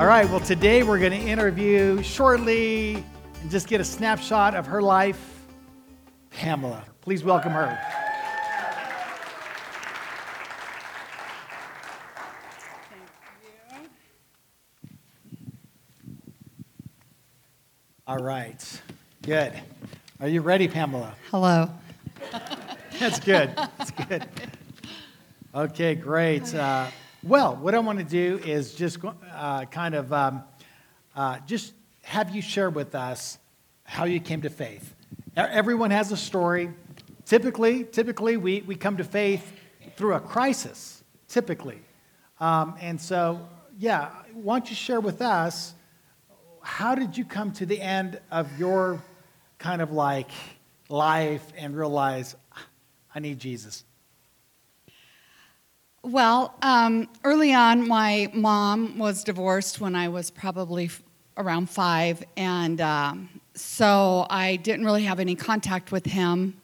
All right, well, today we're going to interview shortly and just get a snapshot of her life, Pamela. Please welcome her. All right, good. Are you ready, Pamela? Hello. That's good. That's good. Okay, great. Uh, well, what I want to do is just go- uh, kind of um, uh, just have you share with us how you came to faith. Everyone has a story. Typically, typically we, we come to faith through a crisis. Typically, um, and so yeah, why don't you share with us how did you come to the end of your kind of like life and realize I need Jesus? Well, um, early on, my mom was divorced when I was probably f- around five, and um, so I didn't really have any contact with him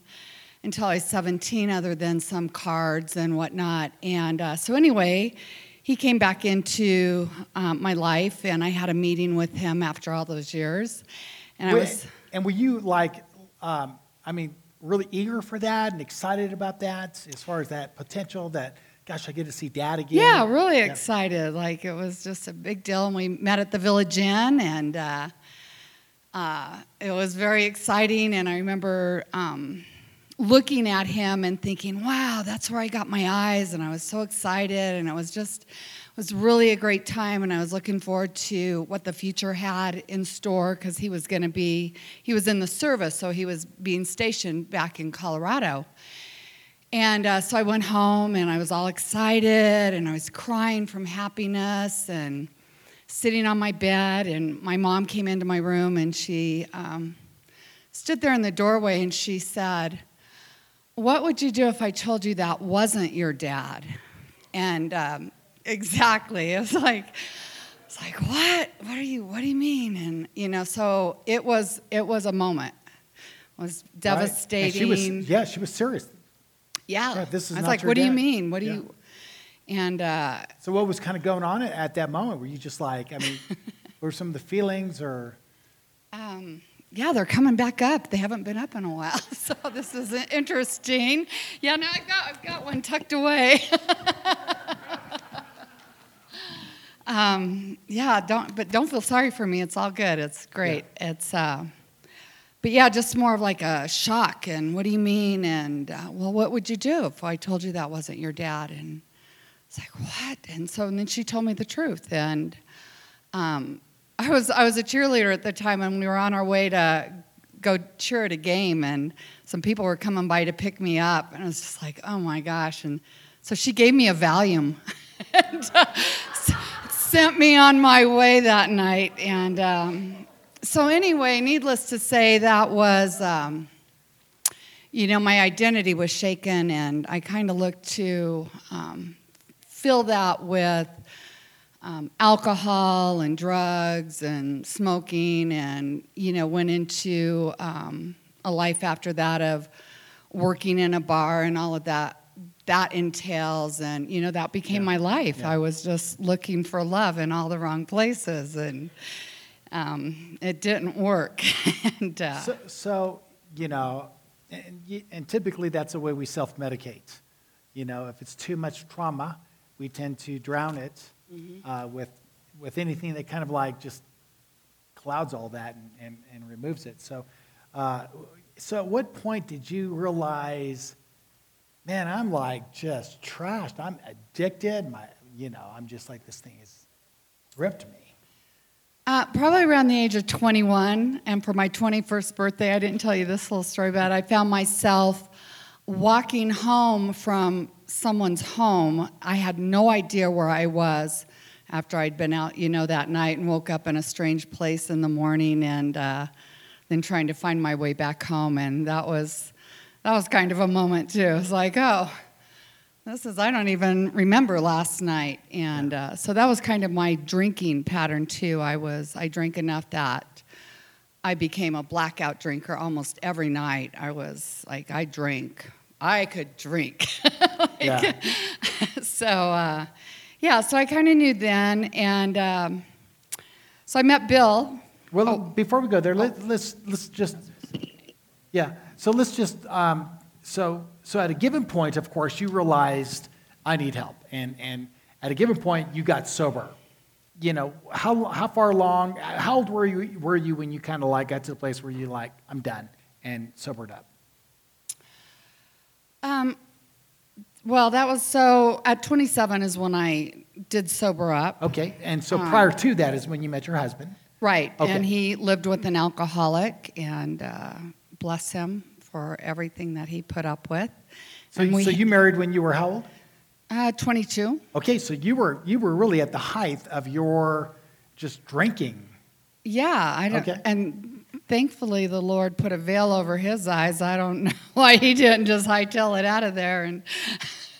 until I was 17, other than some cards and whatnot. And uh, so, anyway, he came back into um, my life, and I had a meeting with him after all those years. And I was. and were you like, um, I mean, really eager for that and excited about that as far as that potential that, gosh, I get to see dad again? Yeah, really Yeah. excited. Like it was just a big deal. And we met at the Village Inn, and uh, uh, it was very exciting. And I remember um, looking at him and thinking, "Wow, that's where I got my eyes." And I was so excited, and it was just it was really a great time. And I was looking forward to what the future had in store because he was going to be he was in the service, so he was being stationed back in Colorado. And uh, so I went home and I was all excited and I was crying from happiness and sitting on my bed. And my mom came into my room and she um, stood there in the doorway and she said, What would you do if I told you that wasn't your dad? And um, exactly, it was like, it's like what? What are you? What do you mean? And you know, so it was. It was a moment. It was Right. Devastating. she was, yeah, she was serious. Yeah. Yeah, this is I was like, what do you mean? What do Yeah. you? And uh, So what was kind of going on at that moment? Were you just like, I mean, were some of the feelings or? um, yeah, they're coming back up. They haven't been up in a while, so this is interesting. Yeah, no, I've got I've got one tucked away. um, yeah, don't but don't feel sorry for me. It's all good. It's great. It's. Uh, but yeah, just more of like a shock. And what do you mean? And uh, well, what would you do if I told you that wasn't your dad? And it's like what? And so and then she told me the truth. And um, I was I was a cheerleader at the time, and we were on our way to go cheer at a game, and some people were coming by to pick me up, and I was just like, oh my gosh! And so she gave me a Valium. and, uh, sent me on my way that night and um, so anyway needless to say that was um, you know my identity was shaken and i kind of looked to um, fill that with um, alcohol and drugs and smoking and you know went into um, a life after that of working in a bar and all of that that entails and you know that became my life Yeah. i was just looking for love in all the wrong places and um, it didn't work and uh, So, so you know, and, and typically that's the way we self-medicate. You know, if it's too much trauma, we tend to drown it Mm-hmm. uh, with, with anything that kind of like just clouds all that and, and, and removes it. So, uh, so at what point did you realize, man, I'm like just trashed. I'm addicted. My, you know, I'm just like this thing has ripped me. Uh, probably around the age of 21, and for my 21st birthday, I didn't tell you this little story, but I found myself walking home from someone's home. I had no idea where I was after I'd been out, you know, that night and woke up in a strange place in the morning, and uh, then trying to find my way back home, and that was that was kind of a moment too. It was like, oh, this is, I don't even remember last night. And uh, so that was kind of my drinking pattern too. I was, I drank enough that I became a blackout drinker almost every night. I was like, I drank. I could drink. like, Yeah. so, uh, yeah, so I kind of knew then. And um, so I met Bill. Well, Oh. before we go there, let, let's let's just yeah. So let's just um, so so at a given point, of course, you realized I need help, and and at a given point, you got sober. You know how how far along? How old were you were you when you kind of like got to the place where you like I'm done and sobered up? Um, well, that was so at 27 is when I did sober up. Okay, and so Um, prior to that is when you met your husband. Right, Okay. and he lived with an alcoholic, and uh, bless him for everything that he put up with. So, we, so you married when you were how old? uh, 22. Okay, so you were you were really at the height of your just drinking. Yeah, I don't. Okay. And thankfully, the Lord put a veil over his eyes. I don't know why he didn't just hightail it out of there and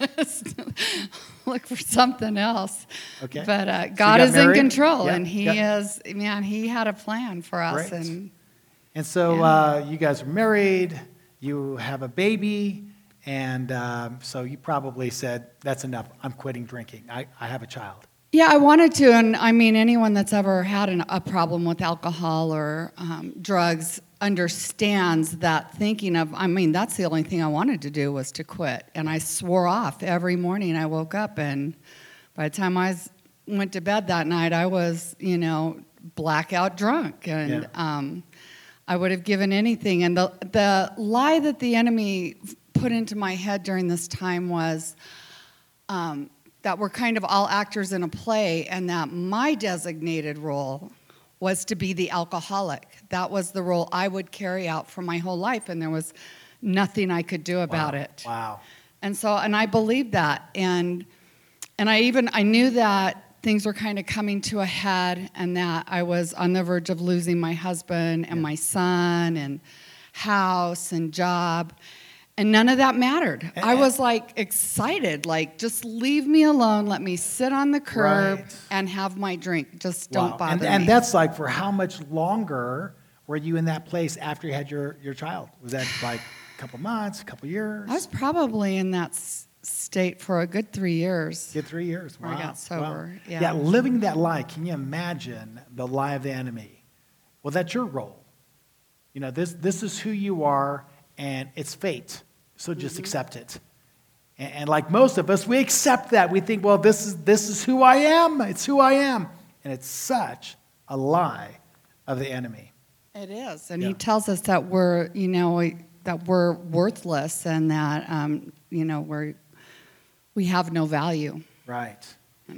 look for something else. Okay. But uh, God got is married? in control, Yeah, and He yeah. is. Man, He had a plan for us, Great. and And so Yeah. uh, you guys are married, you have a baby, and um, so you probably said, That's enough. I'm quitting drinking. I, I have a child. Yeah, I wanted to, and I mean, anyone that's ever had an, a problem with alcohol or um, drugs understands that thinking of. I mean, that's the only thing I wanted to do was to quit, and I swore off every morning. I woke up, and by the time I was, went to bed that night, I was, you know, blackout drunk, and Yeah. um, I would have given anything. And the the lie that the enemy put into my head during this time was um, that we're kind of all actors in a play, and that my designated role was to be the alcoholic. That was the role I would carry out for my whole life, and there was nothing I could do about Wow. it. Wow. And so, and I believed that, and and I even I knew that things were kind of coming to a head, and that I was on the verge of losing my husband and my son and house and job, and none of that mattered. I eh. was like excited, like just leave me alone, let me sit on the curb Right. and have my drink. Just don't bother and, me. and that's like for how much longer were you in that place after you had your, your child? Was that like a couple months, a couple years? I was probably in that state for a good three years. Get three years. Where I Wow. got sober, Wow. yeah. living that lie. Can you imagine the lie of the enemy? Well, that's your role. You know, this this is who you are, and it's fate. So just Mm-hmm. accept it. And, and like most of us, we accept that. We think, well, this is this is who I am. It's who I am, and it's such a lie of the enemy. It is, and Yeah. he tells us that we're, you know, that we're worthless and that, um, you know, we're we have no value. Right.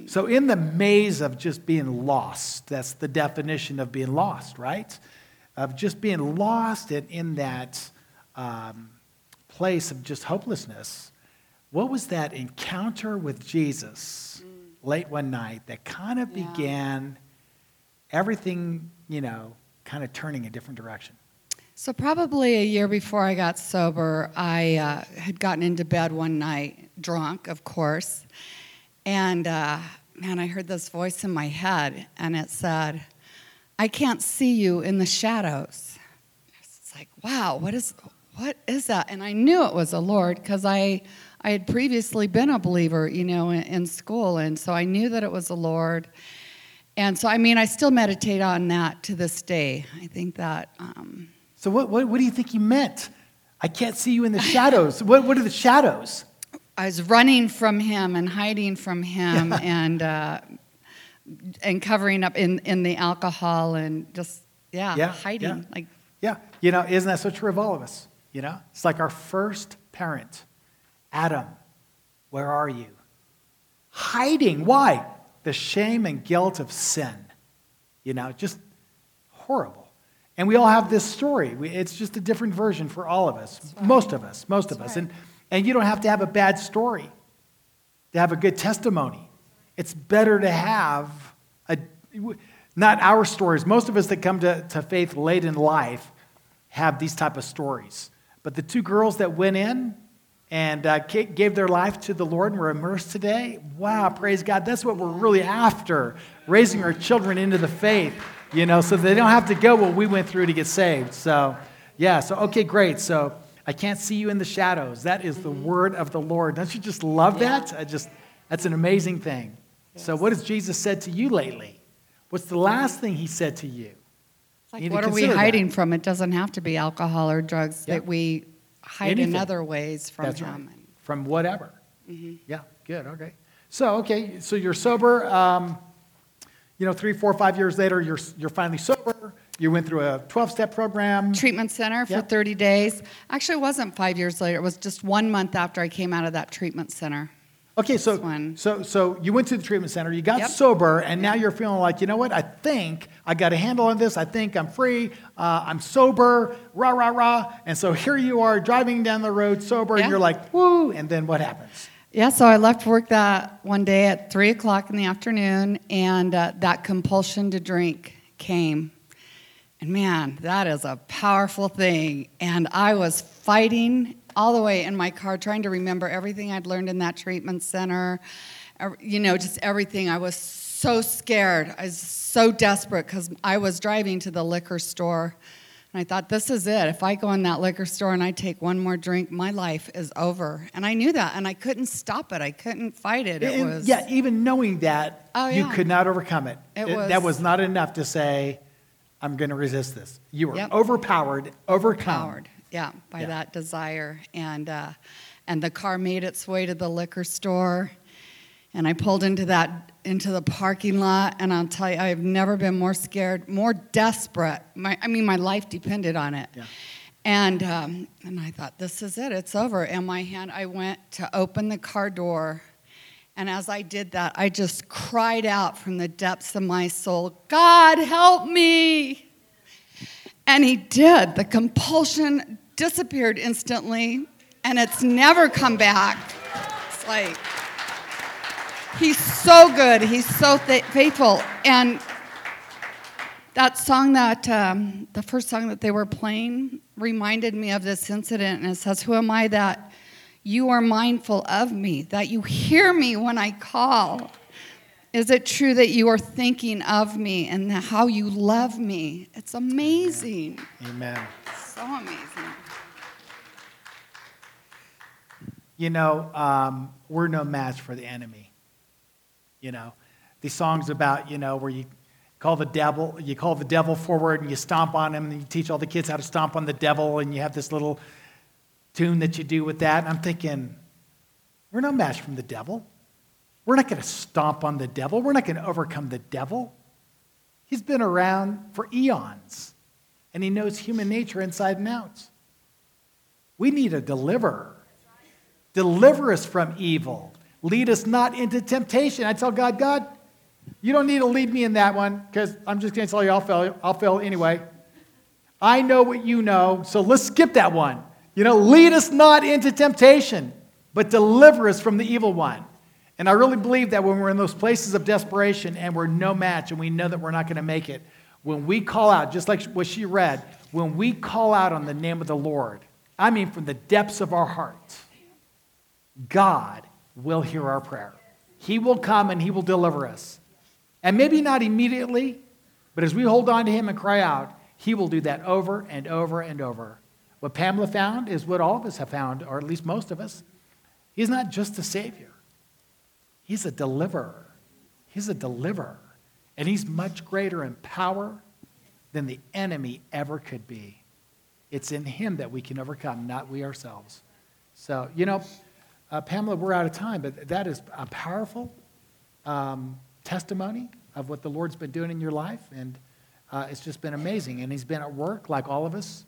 So, in the maze of just being lost, that's the definition of being lost, right? Of just being lost and in that um, place of just hopelessness. What was that encounter with Jesus late one night that kind of Yeah. began everything, you know, kind of turning a different direction? So probably a year before I got sober, I uh, had gotten into bed one night, drunk, of course, and uh, man, I heard this voice in my head, and it said, "I can't see you in the shadows." It's like, wow, what is what is that? And I knew it was the Lord because I I had previously been a believer, you know, in, in school, and so I knew that it was the Lord. And so, I mean, I still meditate on that to this day. I think that. Um, So, what, what, what do you think he meant? I can't see you in the shadows. what, what are the shadows? I was running from him and hiding from him and uh, and covering up in, in the alcohol and just yeah, Yeah, hiding yeah. like Yeah, you know, isn't that so true of all of us? You know, it's like our first parent, Adam, where are you? Hiding. Why? The shame and guilt of sin. You know, just horrible. And we all have this story. We, it's just a different version for all of us, right. most of us, most of us. right. And, and you don't have to have a bad story to have a good testimony. It's better to have a, not our stories. Most of us that come to, to faith late in life have these type of stories. But the two girls that went in and uh, gave their life to the Lord and were immersed today, wow, praise God. That's what we're really after, raising our children into the faith, you know, so they don't have to go what we went through to get saved. So, yeah, so, okay, great. So, I can't see you in the shadows. That is the word of the Lord. Don't you just love that? I just, that's an amazing thing. So, what has Jesus said to you lately? What's the last thing he said to you? It's like, You what are we consider that. hiding from? It doesn't have to be alcohol or drugs Yeah. that we hide Anything. in other ways from That's him. right. From whatever. Yeah, good, okay. So, okay, so you're sober. Um, you know, three, four, five years later, you're, you're finally sober. You went through a 12 step program. treatment center for Yep. 30 days. Actually, it wasn't five years later. It was just one month after I came out of that treatment center. Okay, so, so, so you went to the treatment center, you got Yep. sober, and now you're feeling like, you know what, I think I got a handle on this. I think I'm free. Uh, I'm sober, rah, rah, rah. And so here you are driving down the road sober, Yeah. and you're like, woo, and then what happens? Yeah, so I left work that one day at three o'clock in the afternoon, and uh, that compulsion to drink came. And man, that is a powerful thing. And I was fighting all the way in my car, trying to remember everything I'd learned in that treatment center. You know, just everything. I was so scared. I was so desperate because I was driving to the liquor store. And I thought, this is it. If I go in that liquor store and I take one more drink, my life is over. And I knew that, and I couldn't stop it. I couldn't fight it. It was yeah, even knowing that, Oh, you could not overcome it. It That was- was not enough to say, I'm going to resist this. You were Yep. overpowered, overcome. powered, yeah, by Yeah. that desire. And uh, and the car made its way to the liquor store, and I pulled into that into the parking lot. And I'll tell you, I've never been more scared, more desperate. My, I mean, my life depended on it. Yeah. And um, and I thought, this is it, it's over. And my hand, I went to open the car door. And as I did that, I just cried out from the depths of my soul, God, help me. And he did. The compulsion disappeared instantly, and it's never come back. It's like, he's so good. He's so th- faithful. And that song that, um, the first song that they were playing, reminded me of this incident. And it says, Who am I that you are mindful of me, that you hear me when I call? Is it true that you are thinking of me and how you love me? It's amazing. Amen. So amazing. You know, um, we're no match for the enemy. You know, these songs about, you know, where you call the devil, you call the devil forward and you stomp on him and you teach all the kids how to stomp on the devil and you have this little tune that you do with that. And I'm thinking, we're no match from the devil. We're not going to stomp on the devil. We're not going to overcome the devil. He's been around for eons and he knows human nature inside and out. We need a deliverer. Deliver us from evil. Lead us not into temptation. I tell God, God, you don't need to lead me in that one because I'm just going to tell you I'll fail. I'll fail anyway. I know what you know, so let's skip that one. You know, lead us not into temptation, but deliver us from the evil one. And I really believe that when we're in those places of desperation and we're no match and we know that we're not going to make it, when we call out, just like what she read, when we call out on the name of the Lord, I mean from the depths of our hearts, God will hear our prayer. He will come and He will deliver us. And maybe not immediately, but as we hold on to Him and cry out, He will do that over and over and over. What Pamela found is what all of us have found, or at least most of us. He's not just a Savior, He's a deliverer. He's a deliverer. And He's much greater in power than the enemy ever could be. It's in Him that we can overcome, not we ourselves. So, you know, uh, Pamela, we're out of time, but that is a powerful um, testimony of what the Lord's been doing in your life. And uh, it's just been amazing. And He's been at work, like all of us,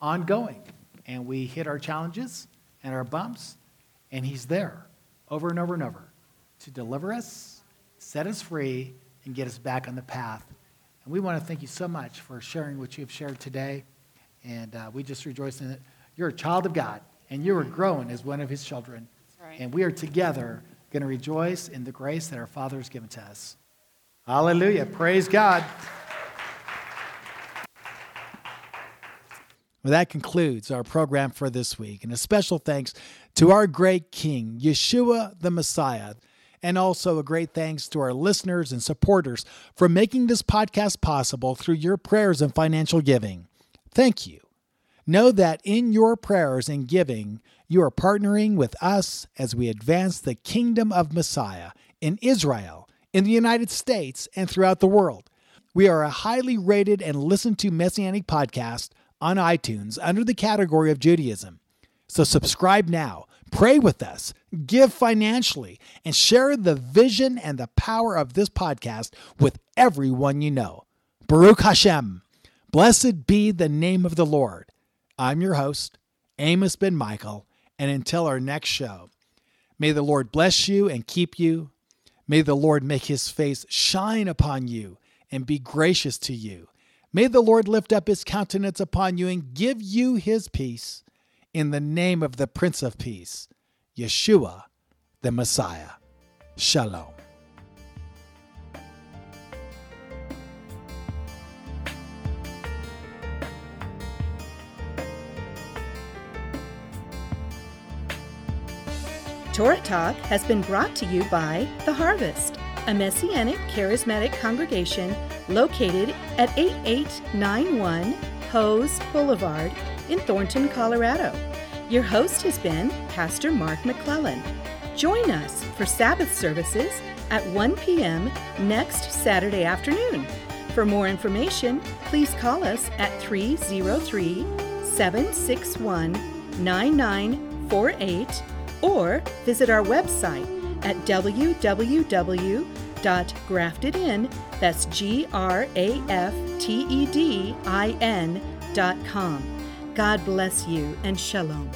ongoing. And we hit our challenges and our bumps, and He's there over and over and over to deliver us, set us free, and get us back on the path And we want to thank you so much for sharing what you've shared today. And uh, we just rejoice in it. You're a child of God, and you are growing as one of his children. right. And we are together going to rejoice in the grace that our Father has given to us. Hallelujah. Praise God. Well, that concludes our program for this week. And a special thanks to our great King, Yeshua the Messiah. And also a great thanks to our listeners and supporters for making this podcast possible through your prayers and financial giving. Thank you. Know that in your prayers and giving, you are partnering with us as we advance the kingdom of Messiah in Israel, in the United States, and throughout the world. We are a highly rated and listened to messianic podcast on iTunes under the category of Judaism. So subscribe now, pray with us, give financially, and share the vision and the power of this podcast with everyone you know. Baruch Hashem. Blessed be the name of the Lord. I'm your host, Amos Ben Michael, and until our next show, may the Lord bless you and keep you. May the Lord make his face shine upon you and be gracious to you. May the Lord lift up his countenance upon you and give you his peace in the name of the Prince of Peace, Yeshua, the Messiah. Shalom. Torah Talk has been brought to you by The Harvest, a messianic charismatic congregation located at 8891 Hose Boulevard in Thornton, Colorado. Your host has been Pastor Mark McClellan. Join us for Sabbath services at 1 p.m. next Saturday afternoon. For more information, please call us at 303 761 9948 or visit our website at www.graftedin, that's G-R-A-F-T-E-D-I-N dot com. God bless you and shalom.